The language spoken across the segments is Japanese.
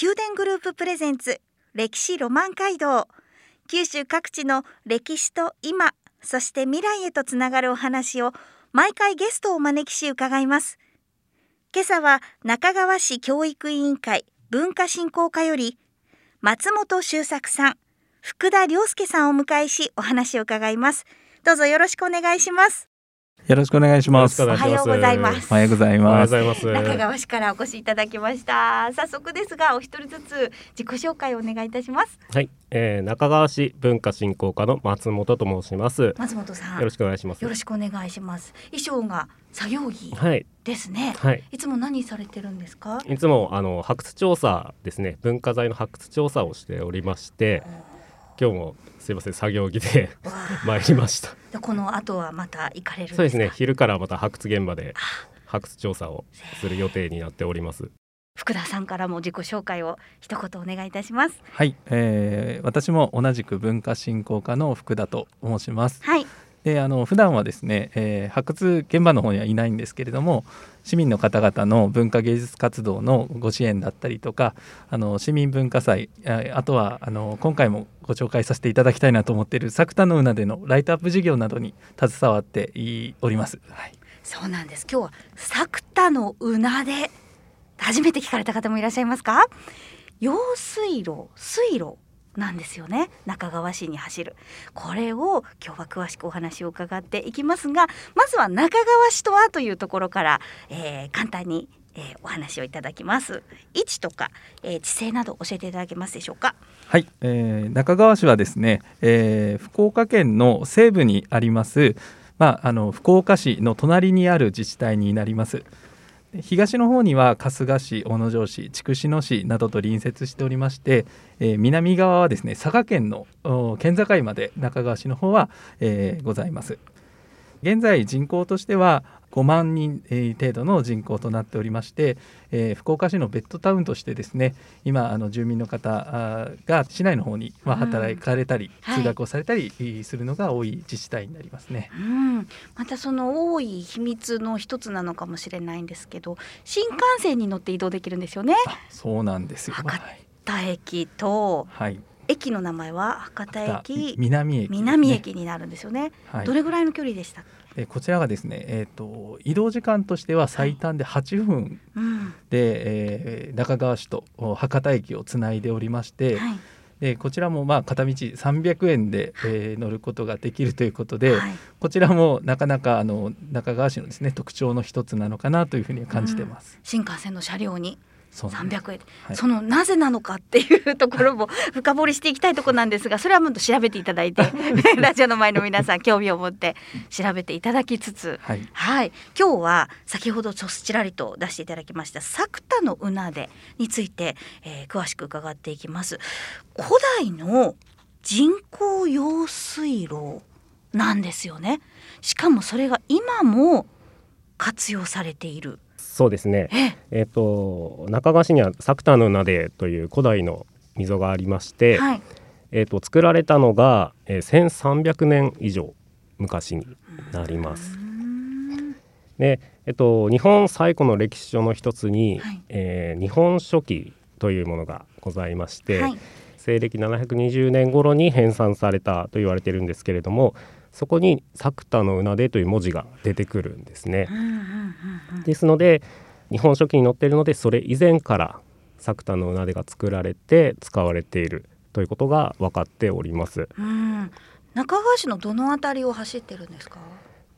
宮殿グループプレゼンツ歴史ロマン街道。九州各地の歴史と今そして未来へとつながるお話を毎回ゲストをお招きし伺います。今朝は中川市教育委員会文化振興課より松本修作さん福田良介さんをお迎えしお話を伺います。どうぞよろしくお願いします。よろしくお願いします。おはようございます。おはようございます。中川市からお越しいただきました。早速ですがお一人ずつ自己紹介をお願いいたします。はい、えー、中川市文化振興課の松本と申します。よ松本さん。ろしくお願いします。よろしくお願いします。衣装が作業着はい、ですね、はい。いつも何されてるんですか？いつもあの発掘調査ですね、文化財の発掘調査をしておりまして、今日もすいません作業着で参りました。でこの後はまた行かれるんですか？そうですね、昼からまた発掘現場で発掘調査をする予定になっております。福田さんからも自己紹介を一言お願いいたします。はい、えー、私も同じく文化振興課の福田と申します。はいで、あの普段はですね、えー、発掘現場の方にはいないんですけれども、市民の方々の文化芸術活動のご支援だったりとか、あの市民文化祭、あとはあの今回もご紹介させていただきたいなと思っている作田のうなでのライトアップ事業などに携わっております。はい。そうなんです今日は作田のうなで初めて聞かれた方もいらっしゃいますか？用水路水路なんですよね。中川市に走る。これを今日は詳しくお話を伺っていきますがまずは中川市とはというところから、えー簡単に、えーお話をいただきます。位置とか、えー地勢など教えていただけますでしょうか？はい、えー中川市はですね、えー福岡県の西部にあります、まあ、あの福岡市の隣にある自治体になります。東の方には春日市、小野城市、筑紫野市などと隣接しておりまして、えー南側はですね佐賀県の県境まで中川市の方は、えーございます。現在人口としては5万人えー程度の人口となっておりまして、えー福岡市のベッドタウンとしてですね今あの住民の方が市内の方に、まあ、うん働かれたり、はい。通学をされたりえーするのが多い自治体になりますね。うん、またその多い秘密の一つなのかもしれないんですけど新幹線に乗って移動できるんですよね。あそうなんですよ。博はい、田駅とはい、駅の名前は博多駅。南駅ね、南駅になるんですよね、はい。どれぐらいの距離でしたえーこちらがですね、えー、と移動時間としては最短で8分うん。で、えー中川市とお博多駅をつないでおりまして、はい。でこちらもまあ片道300円で、えー乗ることができるということで、はい。こちらもなかなかあの中川市のですね特徴の一つなのかなというふうに感じてます。新幹線の車両に300円、はい。そのなぜなのかっていうところも 深掘りしていきたいところなんですがそれはもっと調べていただいて ラジオの前の皆さん興味を持って調べていただきつつ。はい、はい、今日は先ほどちょっちらりと出していただきました作田のうなでについて、えー詳しく伺っていきます。古代の人工用水路なんですよね。しかもそれが今も活用されているそうですね。え？えっ、と中川市には作田の名でという古代の溝がありまして、はい。えっ、と作られたのが、えー、1300年以上昔になります。で、えっと、日本最古の歴史書の一つに、はい。えー日本書紀というものがございまして、はい。西暦720年頃に編纂されたと言われているんですけれどもそこに「作田のうなで」という文字が出てくるんですね。ですので日本書紀に載っているのでそれ以前から作田のうなでが作られて使われているということが分かっております。うん。中川市のどのあたりを走ってるんですか？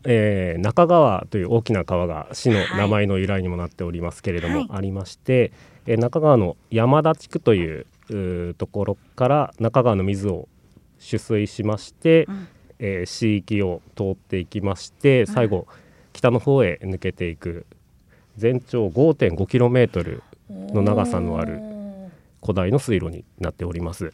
えー中川という大きな川が市のはい名前の由来にもなっておりますけれども、はい。ありまして、えー中川の山田地区というところから中川の水を取水しまして、うんえー市域を通っていきまして最後、北の方へ抜けていく全長 5.5km の長さのある古代の水路になっております。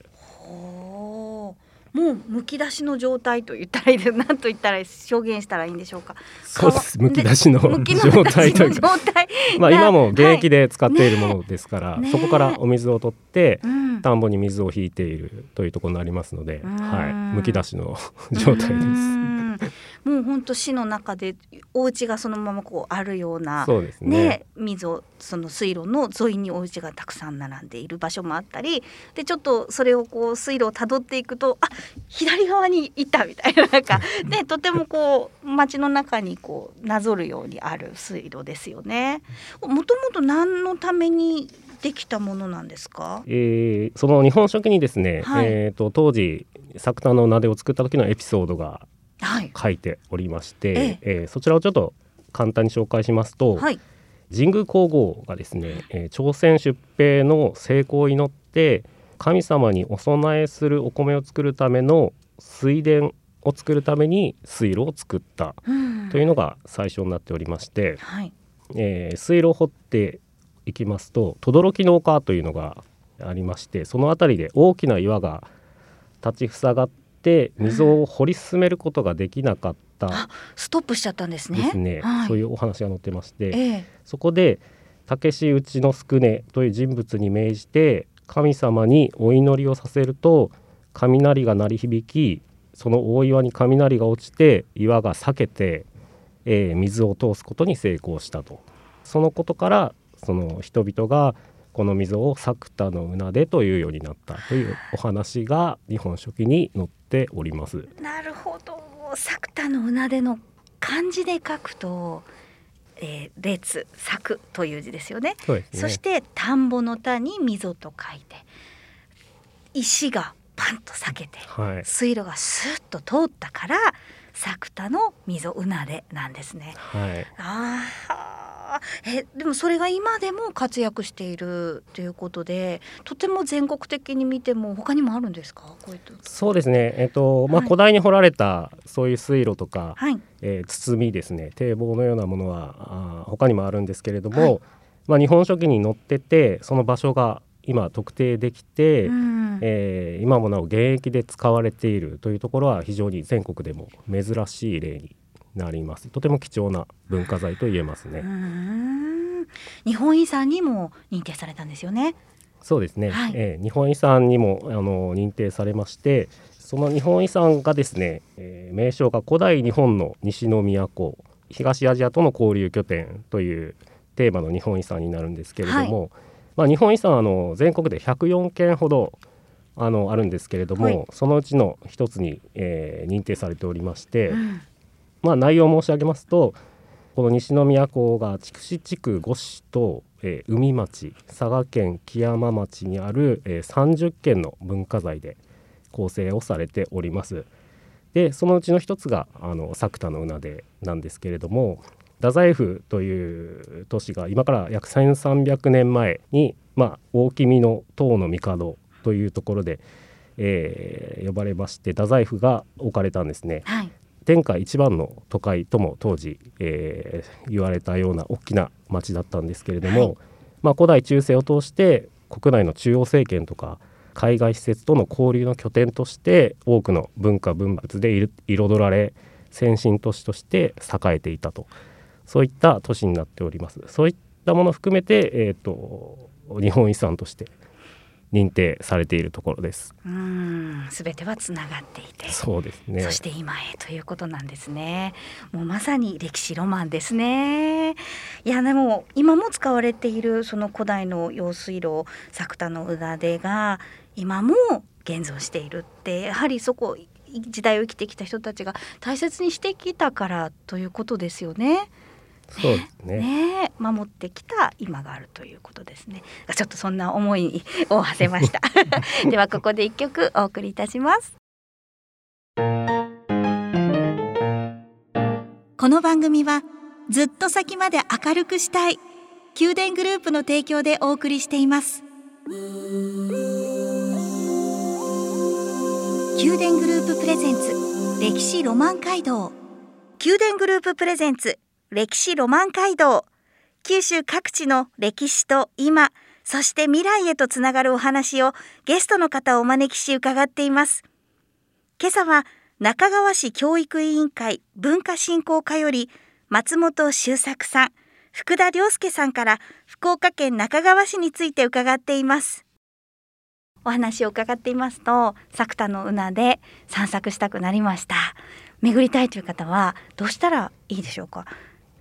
もうむき出しの状態と言ったらいいです。なんと言ったら表現したらいいんでしょうか。そうです。むき出しの状態という状か、態。まあ今も現役で、で使っているものですから、ねそこからお水を取ってうん田んぼに水を引いているというところになりますので、うんはい、むき出しの 状態うです。んもう本当市の中でお家がそのままこうあるようなそうですね。ね、水をその水路の沿いにお家がたくさん並んでいる場所もあったりでちょっとそれをこう水路をたどっていくとあ左側にいたみたいななんか、ね、とてもこう街の中にこうなぞるようにある水路ですよね。もともと何のためにできたものなんですか？えーその日本書紀にですね、はいえー、と当時作田の名でを作った時のエピソードがはい、書いておりまして、ええ。ーそちらをちょっと簡単に紹介しますと、はい。神宮皇后がですね、えー朝鮮出兵の成功を祈って神様にお供えするお米を作るための水田を作るために水路を作ったうん。というのが最初になっておりまして、はい。えー水路を掘っていきますと轟の丘というのがありましてその辺りで大きな岩が立ちふさがって溝を掘り進めることができなかった。あストップしちゃったんですね。ですね、はい、そういうお話が載ってまして、ええ。そこで武志内之助という人物に命じて神様にお祈りをさせると雷が鳴り響きその大岩に雷が落ちて岩が裂けて、えー水を通すことに成功したと。そのことからその人々がこの溝を作田の船出というようになったというお話が日本書紀に載っております。なるほど。作田のうなでの漢字で書くと、えー、列作という字ですよね。ね。そして田んぼの田に溝と書いて石がパンと裂けてはい、水路がスッと通ったから作田の溝うなでなんですね。はい。ああえでもそれが今でも活躍しているということでとても全国的に見ても他にもあるんですか？こういうと。そうですね、えっとまあ、はい。古代に掘られたそういう水路とか、はい。えー包みですね。堤防のようなものはあー他にもあるんですけれども、はい。まあ、日本書紀に載っててその場所が今特定できて、うん。えー今もなお現役で使われているというところは非常に全国でも珍しい例になります。とても貴重な文化財と言えますね、日本遺産にも認定されたんですよね。そうですね、はい。えー日本遺産にもあの認定されましてその日本遺産がですね、えー名称が古代日本の西の都東アジアとの交流拠点というテーマの日本遺産になるんですけれども、まあ、日本遺産はあの全国で104件ほどあのあるんですけれども、はい。そのうちの一つに、えー認定されておりまして、うんまあ、内容を申し上げますとこの西宮港が筑紫地区5市と、えー海町佐賀県木山町にある、えー30件の文化財で構成をされております。でそのうちの一つがあの作田の船出なんですけれども太宰府という都市が今から約1300年前に、まあ、大君の唐の帝というところで、えー呼ばれまして太宰府が置かれたんですね。はい天下一番の都会とも当時、えー言われたような大きな町だったんですけれども、はい。まあ、古代中世を通して国内の中央政権とか海外施設との交流の拠点として多くの文化文物でい彩られ先進都市として栄えていたと。そういった都市になっております。そういったものを含めて、えー、と日本遺産として認定されているところですうーん全てはつながっていてそうですねそして今へということなんですね。もうまさに歴史ロマンですね。いやでも今も使われているその古代の用水路作田のうなでが今も現存しているってやはりそこ時代を生きてきた人たちが大切にしてきたからということですよね。そうですねねえ守ってきた今があるということですね。ちょっとそんな思いを馳せました。ではここで一曲お送りいたします。この番組はずっと先まで明るくしたい宮殿グループの提供でお送りしています。宮殿グループプレゼンツ歴史ロマン街道宮殿グループプレゼンツ歴史ロマン街道。九州各地の歴史と今そして未来へとつながるお話をゲストの方をお招きし伺っています。今朝は中川市教育委員会文化振興課より松本修作さん福田良介さんから福岡県中川市について伺っています。お話を伺っていますと作田の una で散策したくなりました。巡りたいという方はどうしたらいいでしょうか？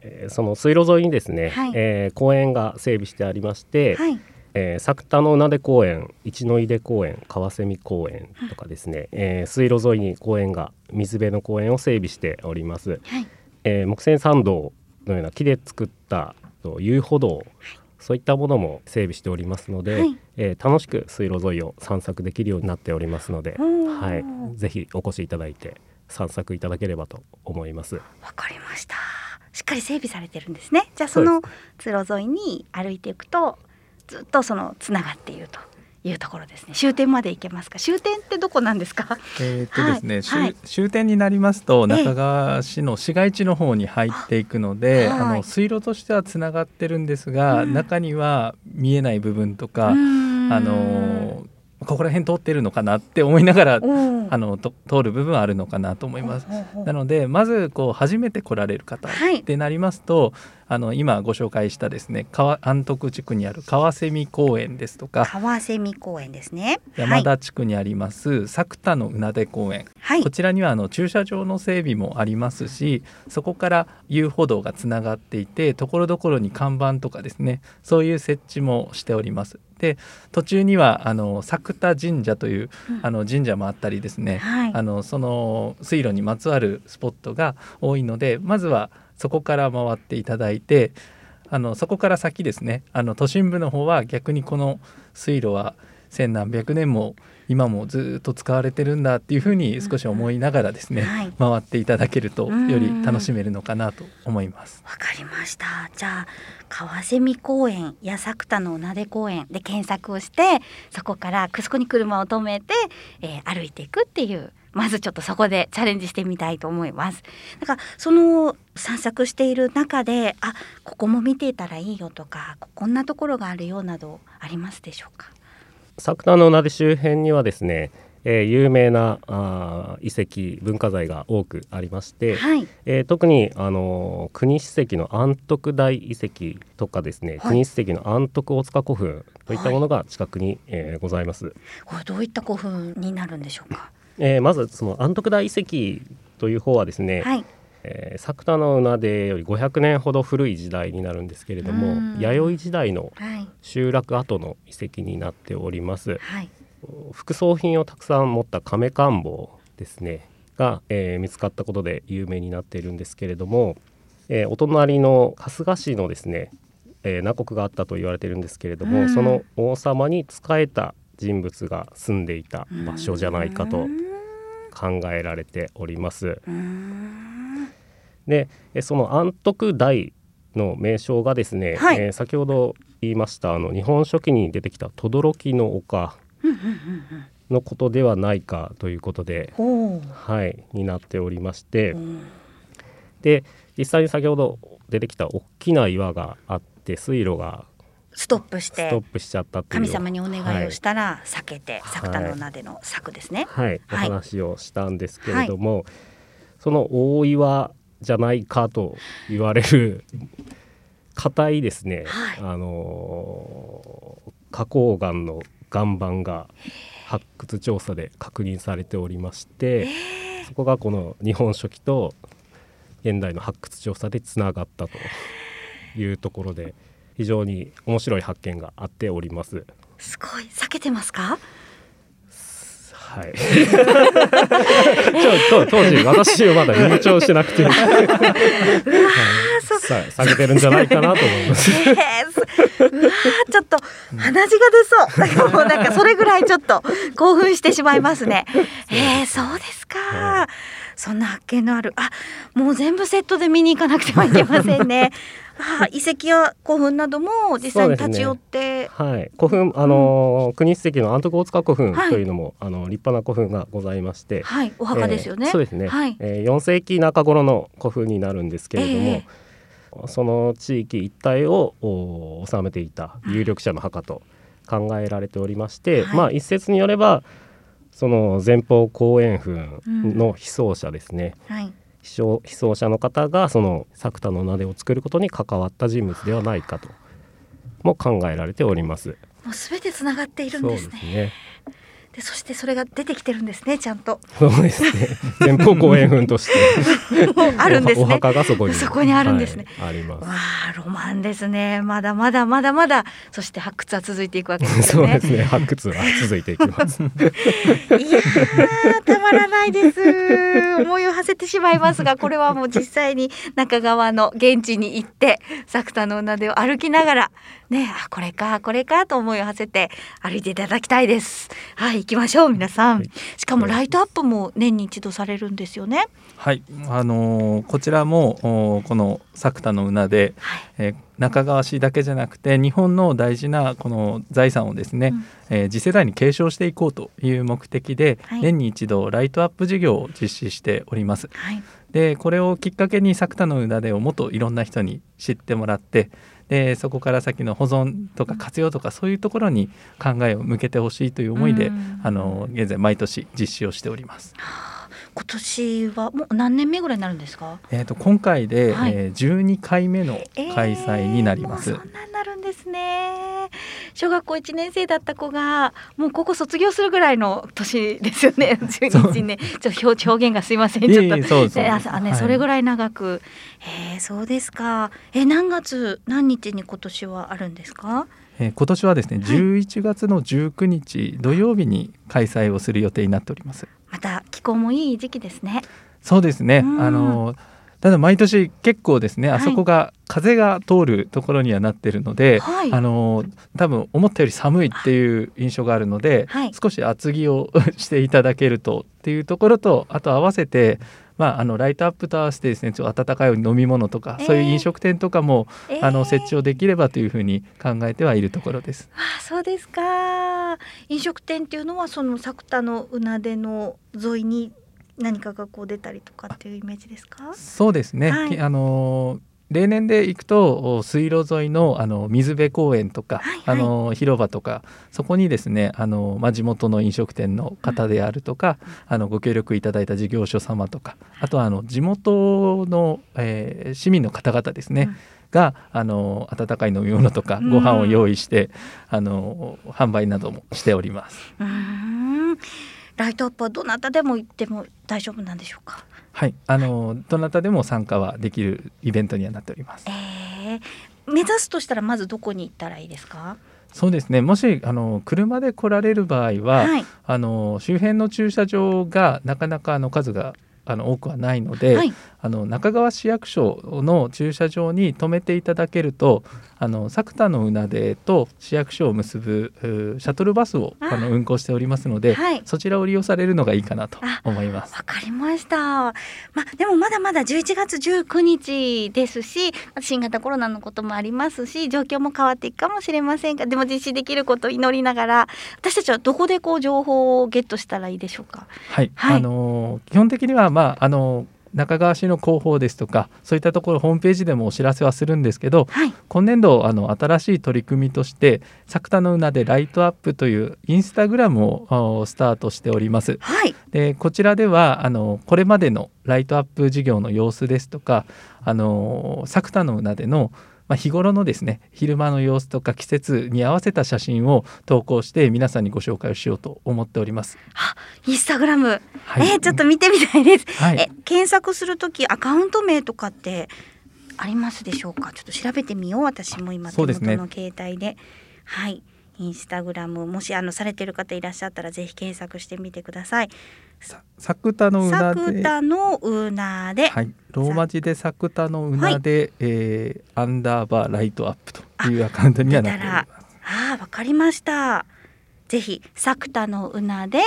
えーその水路沿いにですね、はい。えー公園が整備してありまして、はい。えー、作田の名出公園一の出公園川蝉公園とかですね、えー水路沿いに公園が水辺の公園を整備しております、はい。えー木製参道のような木で作ったと遊歩道そういったものも整備しておりますので、はい。えー楽しく水路沿いを散策できるようになっておりますので、はい、ぜひお越しいただいて散策いただければと思います。わかりましたしっかり整備されてるんですね。じゃあその通路沿いに歩いていくとずっとそのつながっているというところですね。終点まで行けますか？終点ってどこなんですか？えーっとですね、終はい。はい。終点になりますとええ。中川市の市街地の方に入っていくので、はい。あの水路としてはつながってるんですが、うん。中には見えない部分とか、あのーここら辺通ってるのかなって思いながらおーあのと通る部分はあるのかなと思います。なのでまずこう初めて来られる方はい。ってなりますと、あの今ご紹介したですね川安徳地区にある川蝉公園ですとか川蝉公園ですね。山田地区にあります作田のうなで公園。はい、こちらにはあの駐車場の整備もありますしそこから遊歩道がつながっていてところどころに看板とかですねそういう設置もしております。で途中にはあの作田神社といううん。あの神社もあったりですね、はい。あのその水路にまつわるスポットが多いのでまずはそこから回っていただいてあのそこから先ですねあの都心部の方は逆にこの水路は千何百年も今もずっと使われてるんだっていうふうに少し思いながらですね、はい回っていただけるとうんより楽しめるのかなと思います。わかりました。じゃあ川蝉公園や作田のなで公園で検索をしてそこからそこに車を止めて、えー歩いていくっていうまずちょっとそこでチャレンジしてみたいと思います。だからその散策している中であここも見ていたらいいよとかこんなところがあるよなどありますでしょうか？作田の名で周辺にはですね、えー有名なあー遺跡文化財が多くありまして、はい。えー特に、あのー国史跡の安徳大遺跡とかですね、はい国史跡の安徳大塚古墳といったものが近くに、えーございます。これどういった古墳になるんでしょうか？えーまずその安徳大遺跡という方はですね、はい。えー作田の名でより500年ほど古い時代になるんですけれどもうん弥生時代のはい。集落跡の遺跡になっております。はい。副葬品をたくさん持った亀官房ですねが、えー見つかったことで有名になっているんですけれども、えーお隣の春日市のですね、えー南国があったと言われているんですけれども、うんその王様に仕えた人物が住んでいた場所じゃないかとう考えられております。でえーその安徳大の名称がですね、はいえー先ほど言いましたあの日本書紀に出てきた轟の丘。のことではないかということで。はい、になっておりまして、うんで実際に先ほど出てきた大きな岩があって水路がストップしてストップしちゃった神様にお願いをしたら避けて、はい作田の名での策で。すね。はい、はい、おはい話をしたんですけれども、その大岩じゃないかと言われる硬いですね、はい。あのー花崗岩の岩盤が発掘調査で確認されておりまして、そこがこの日本書紀と現代の発掘調査でつながったというところで非常に面白い発見があっております。すごい避けてますか？はい。ちょ当当時私はまだ入庁してなくて、はいさ下げてるんじゃないかなと思います。えーちょっと鼻血が出そう。も うなんかそれぐらいちょっと興奮してしまいますね。えー、そうですか。はいそんな発見のあるあもう全部セットで見に行かなくてはいけませんね。あ遺跡や古墳なども実際に立ち寄って、はい、古墳あのー国史跡の安徳大塚古墳はい。というのも、あの立派な古墳がございまして、はい。お墓ですよね。えーそうですね。はい。えー4世紀中頃の古墳になるんですけれども、ええその地域一帯をお治めていた有力者の墓と考えられておりまして、はい。まあ一説によればその前方後円墳の被葬者ですね、はい被葬者の方がその作田の名でを作ることに関わった人物ではないかとも考えられております。もうすべてつながっているんですすね。でそしてそれが出てきてるんですねちゃんと。そうですね。前方後円墳として。あるんですおね墓がそこに。そこにあるんですね。はいあります。わ。あロマンですね。まだまだまだまだ。そして発掘は続いていくわけですよね。そうですね。発掘は続いていきます。いやーたまらないです。思いを馳せてしまいますがこれはもう実際に中川の現地に行って作田の名でを歩きながらねあこれかこれかと思いを馳せて歩いていただきたいです。はい。行きましょう皆さん、はい。しかもライトアップも年に一度されるんですよね。はい、あのーこちらもおこの作田の una で、はい。えー中川市だけじゃなくて日本の大事なこの財産をですね、うん。えー次世代に継承していこうという目的で、はい。年に一度ライトアップ事業を実施しております。はい。でこれをきっかけに作田の una でをもっといろんな人に知ってもらってでそこから先の保存とか活用とかそういうところに考えを向けてほしいという思いで、うんあの現在毎年実施をしております。今年はもう何年目ぐらいになるんですか？えー、と今回で、はい。えー12回目の開催になります。えーもうそんなになるんですね。小学校1年生だった子がもう高校卒業するぐらいの年ですよね。12日ねちょっと表表現がすいません。ちょっと。いえいえそうそう。えああね、はい。それぐらい長く。えー、そうですか。え何月何日に今年はあるんですか？えー今年はですね、11月の19日土曜日に開催をする予定になっております。また気候もいい時期ですねそうですね。うんあのただ毎年結構ですね、はい。あそこが風が通るところにはなってるので、はい。あの多分思ったより寒いっていう印象があるので、はい。少し厚着をしていただけるとっていうところとあと合わせてまあ、あのライトアップと合わせてですねちょっと温かい飲み物とか、えー。そういう飲食店とかも、えー。あの設置をできればというふうに考えてはいるところです。ああそうですか。飲食店っていうのはその作田のうなでの沿いに何かがこう出たりとかっていうイメージですか？そうですね、はい。きあの例年で行くとお水路沿いのあの水辺公園とか、はいはい。あの広場とかそこにですねあの、まあ、地元の飲食店の方であるとか、あのご協力いただいた事業所様とかあとはあの地元の、えー市民の方々ですね、うん。があの温かい飲み物とかうん。ご飯を用意して、あの販売などもしております。うーんライトアップはどなたでも行っても大丈夫なんでしょうか？はい、あのどなたでも参加はできるイベントにはなっております。えー、目指すとしたらまずどこに行ったらいいですか？そうですね。もしあの車で来られる場合は、はい。あの周辺の駐車場がなかなかあの数があの多くはないので、はいあの中川市役所の駐車場に止めていただけると、あの作田のうでと市役所を結ぶシャトルバスをああの運行しておりますので、はいそちらを利用されるのがいいかなとあ思います。わかりました。まあでもまだまだ11月19日ですし、新型コロナのこともありますし、状況も変わっていくかもしれませんが、でも実施できることを祈りながら、私たちはどこでこう情報をゲットしたらいいでしょうか？はい、はいあの基本的にはまああの中川市の広報ですとかそういったところホームページでもお知らせはするんですけどはい。今年度あの新しい取り組みとして「作田のうなでライトアップ」というインスタグラムをあスタートしております。はい。でこちらではあのこれまでのライトアップ事業の様子ですとかあの作田のうなでのまあ、日頃のですね昼間の様子とか季節に合わせた写真を投稿して皆さんにご紹介をしようと思っております。インスタグラム、はいえーちょっと見てみたいです。はいえ検索するときアカウント名とかってありますでしょうか？ちょっと調べてみよう。私も今手元の携帯で。はい。インスタグラムもしあのされてる方いらっしゃったらぜひ検索してみてください。さ作田のうなで、作田のうなで、はい、ローマ字で作田のうなで、えーアンダーバーライトアップというアカウントにはなっております。ああわかりました。ぜひ作田のうなで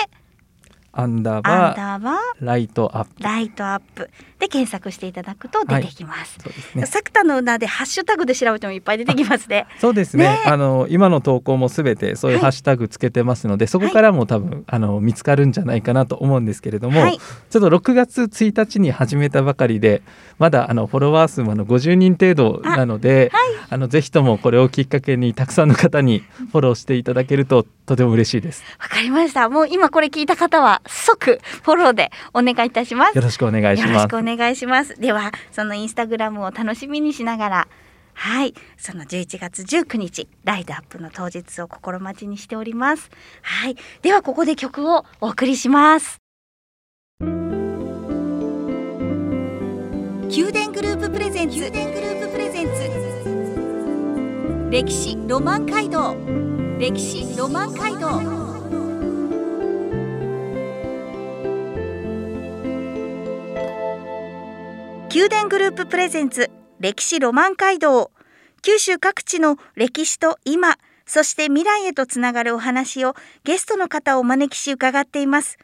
アンダーバーライトアップ。ライトアップ。で検索していただくと出てきます。そうですね。作田のうなでハッシュタグで調べてもいっぱい出てきますね。そうですね。ね。あの今の投稿もすべてそういうはい。ハッシュタグつけてますので、そこからも多分あの見つかるんじゃないかなと思うんですけれども、はい。ちょっと6月1日に始めたばかりでまだあのフォロワー数もあの50人程度なのであ、のぜひともこれをきっかけにたくさんの方にフォローしていただけるととても嬉しいです。わかりました。もう今これ聞いた方は即フォローでお願いいたします。よろしくお願いしよろます。しくお願いします。ではそのインスタグラムを楽しみにしながら。はい、その11月19日ライドアップの当日を心待ちにしております。はい、ではここで曲をお送りします。宮殿グループプレゼンツ宮殿グループプレゼンツ歴史ロマン街道歴史ロマン街道。宮殿グループプレゼンツ歴史ロマン街道。九州各地の歴史と今そして未来へとつながるお話をゲストの方をお招きし伺っています。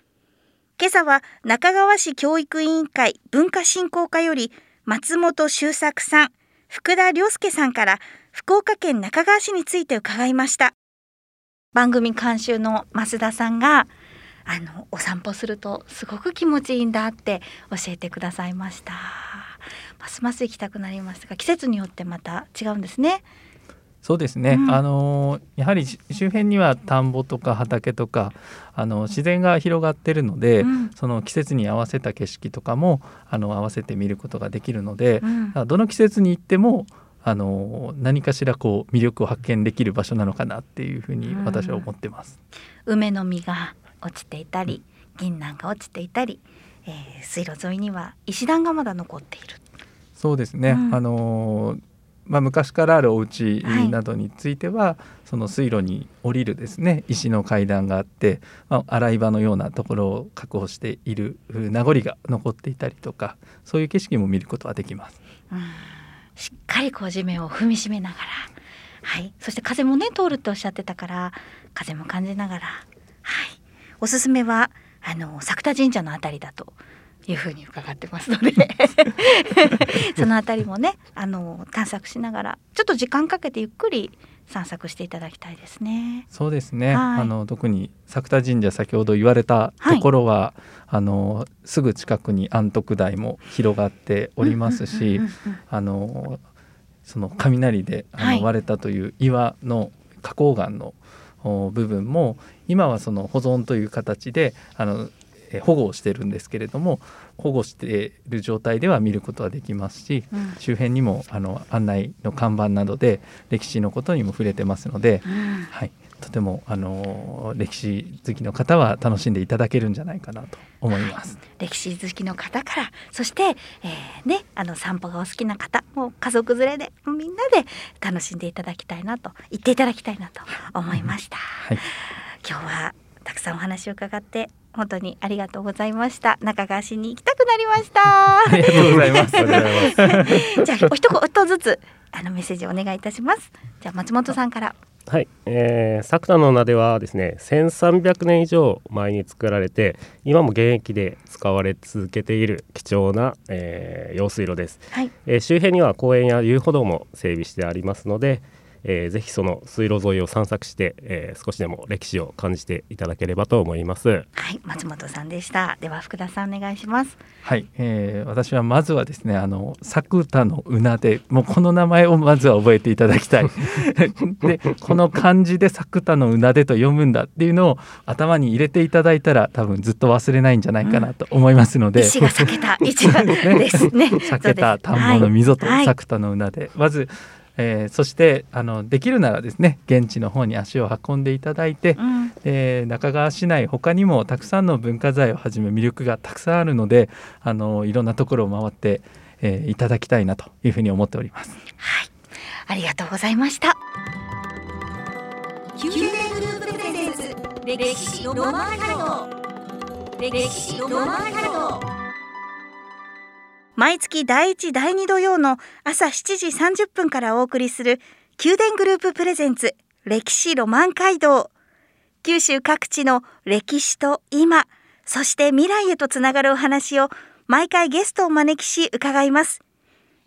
今朝は中川市教育委員会文化振興課より松本修作さん福田良介さんから福岡県中川市について伺いました。番組監修の増田さんがあのお散歩するとすごく気持ちいいんだって教えてくださいました。ますます行きたくなりましたが季節によってまた違うんですね。そうですね、うん。あのやはりし周辺には田んぼとか畑とかあの自然が広がってるので、うん。その季節に合わせた景色とかもあの合わせて見ることができるので、うん。どの季節に行ってもあの何かしらこう魅力を発見できる場所なのかなっていうふうに私は思ってます。梅の実が落ちていたり銀杏が落ちていたり、えー水路沿いには石段がまだ残っている。そうですね、うん。あのまあ、昔からあるお家はい。などについては、その水路に降りるですね石の階段があって、まあ、洗い場のようなところを確保している名残が残っていたりとかそういう景色も見ることはできます。うんしっかりこう地面を踏みしめながら、はい、そして風もね通るっておっしゃってたから風も感じながら、はい、おすすめはあの作田神社のあたりだというふうに伺ってますので。そのあたりもねあの探索しながらちょっと時間かけてゆっくり散策していただきたいですね。そうですね、はい。あの特に作田神社先ほど言われたところは、あのすぐ近くに安徳台も広がっておりますし、あのその雷であの、はい。割れたという岩の花崗岩のお部分も今はその保存という形であのえ保護をしてるんですけれども保護している状態では見ることはできますしうん。周辺にもあの案内の看板などで歴史のことにも触れてますので、うん。はい、とてもあの歴史好きの方は楽しんでいただけるんじゃないかなと思います。歴史好きの方からそして、えーね、あの散歩がお好きな方もう家族連れでみんなで楽しんでいただきたいなと言っていただきたいなと思いました。はい。今日はたくさんお話を伺って本当にありがとうございました。中川市に行きたくなりました。ありがとうございます。じゃあお一言ずつあのメッセージお願いいたします。じゃあ松本さんから。はい、えー、作田の名ではですね1300年以上前に作られて今も現役で使われ続けている貴重な、えー用水路です、はい。えー周辺には公園や遊歩道も整備してありますので、えーぜひその水路沿いを散策して、えー少しでも歴史を感じていただければと思います。はい松本さんでした。では福田さんお願いします。はい、えー私はまずはですねあの作田のうなでもうこの名前をまずは覚えていただきたい。でこの漢字で作田のうなでと読むんだっていうのを頭に入れていただいたら多分ずっと忘れないんじゃないかなと思いますので、石が裂けた一番ですね。避けた田んぼの溝と作田のうなで、まず、えーそしてあのできるならですね現地の方に足を運んでいただいて、うんえー中川市内他にもたくさんの文化財をはじめ魅力がたくさんあるのであのいろんなところを回って、えーいただきたいなというふうに思っております。はい、ありがとうございました。宮殿グループプレゼンツ歴史ロマン街道歴史ロマン街道毎月第1第2土曜の朝7時30分からお送りする宮殿グループプレゼンツ歴史ロマン街道。九州各地の歴史と今そして未来へとつながるお話を毎回ゲストを招きし伺います。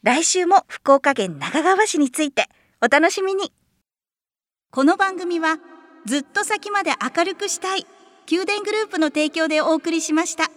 来週も福岡県中川市についてお楽しみに。この番組はずっと先まで明るくしたい宮殿グループの提供でお送りしました。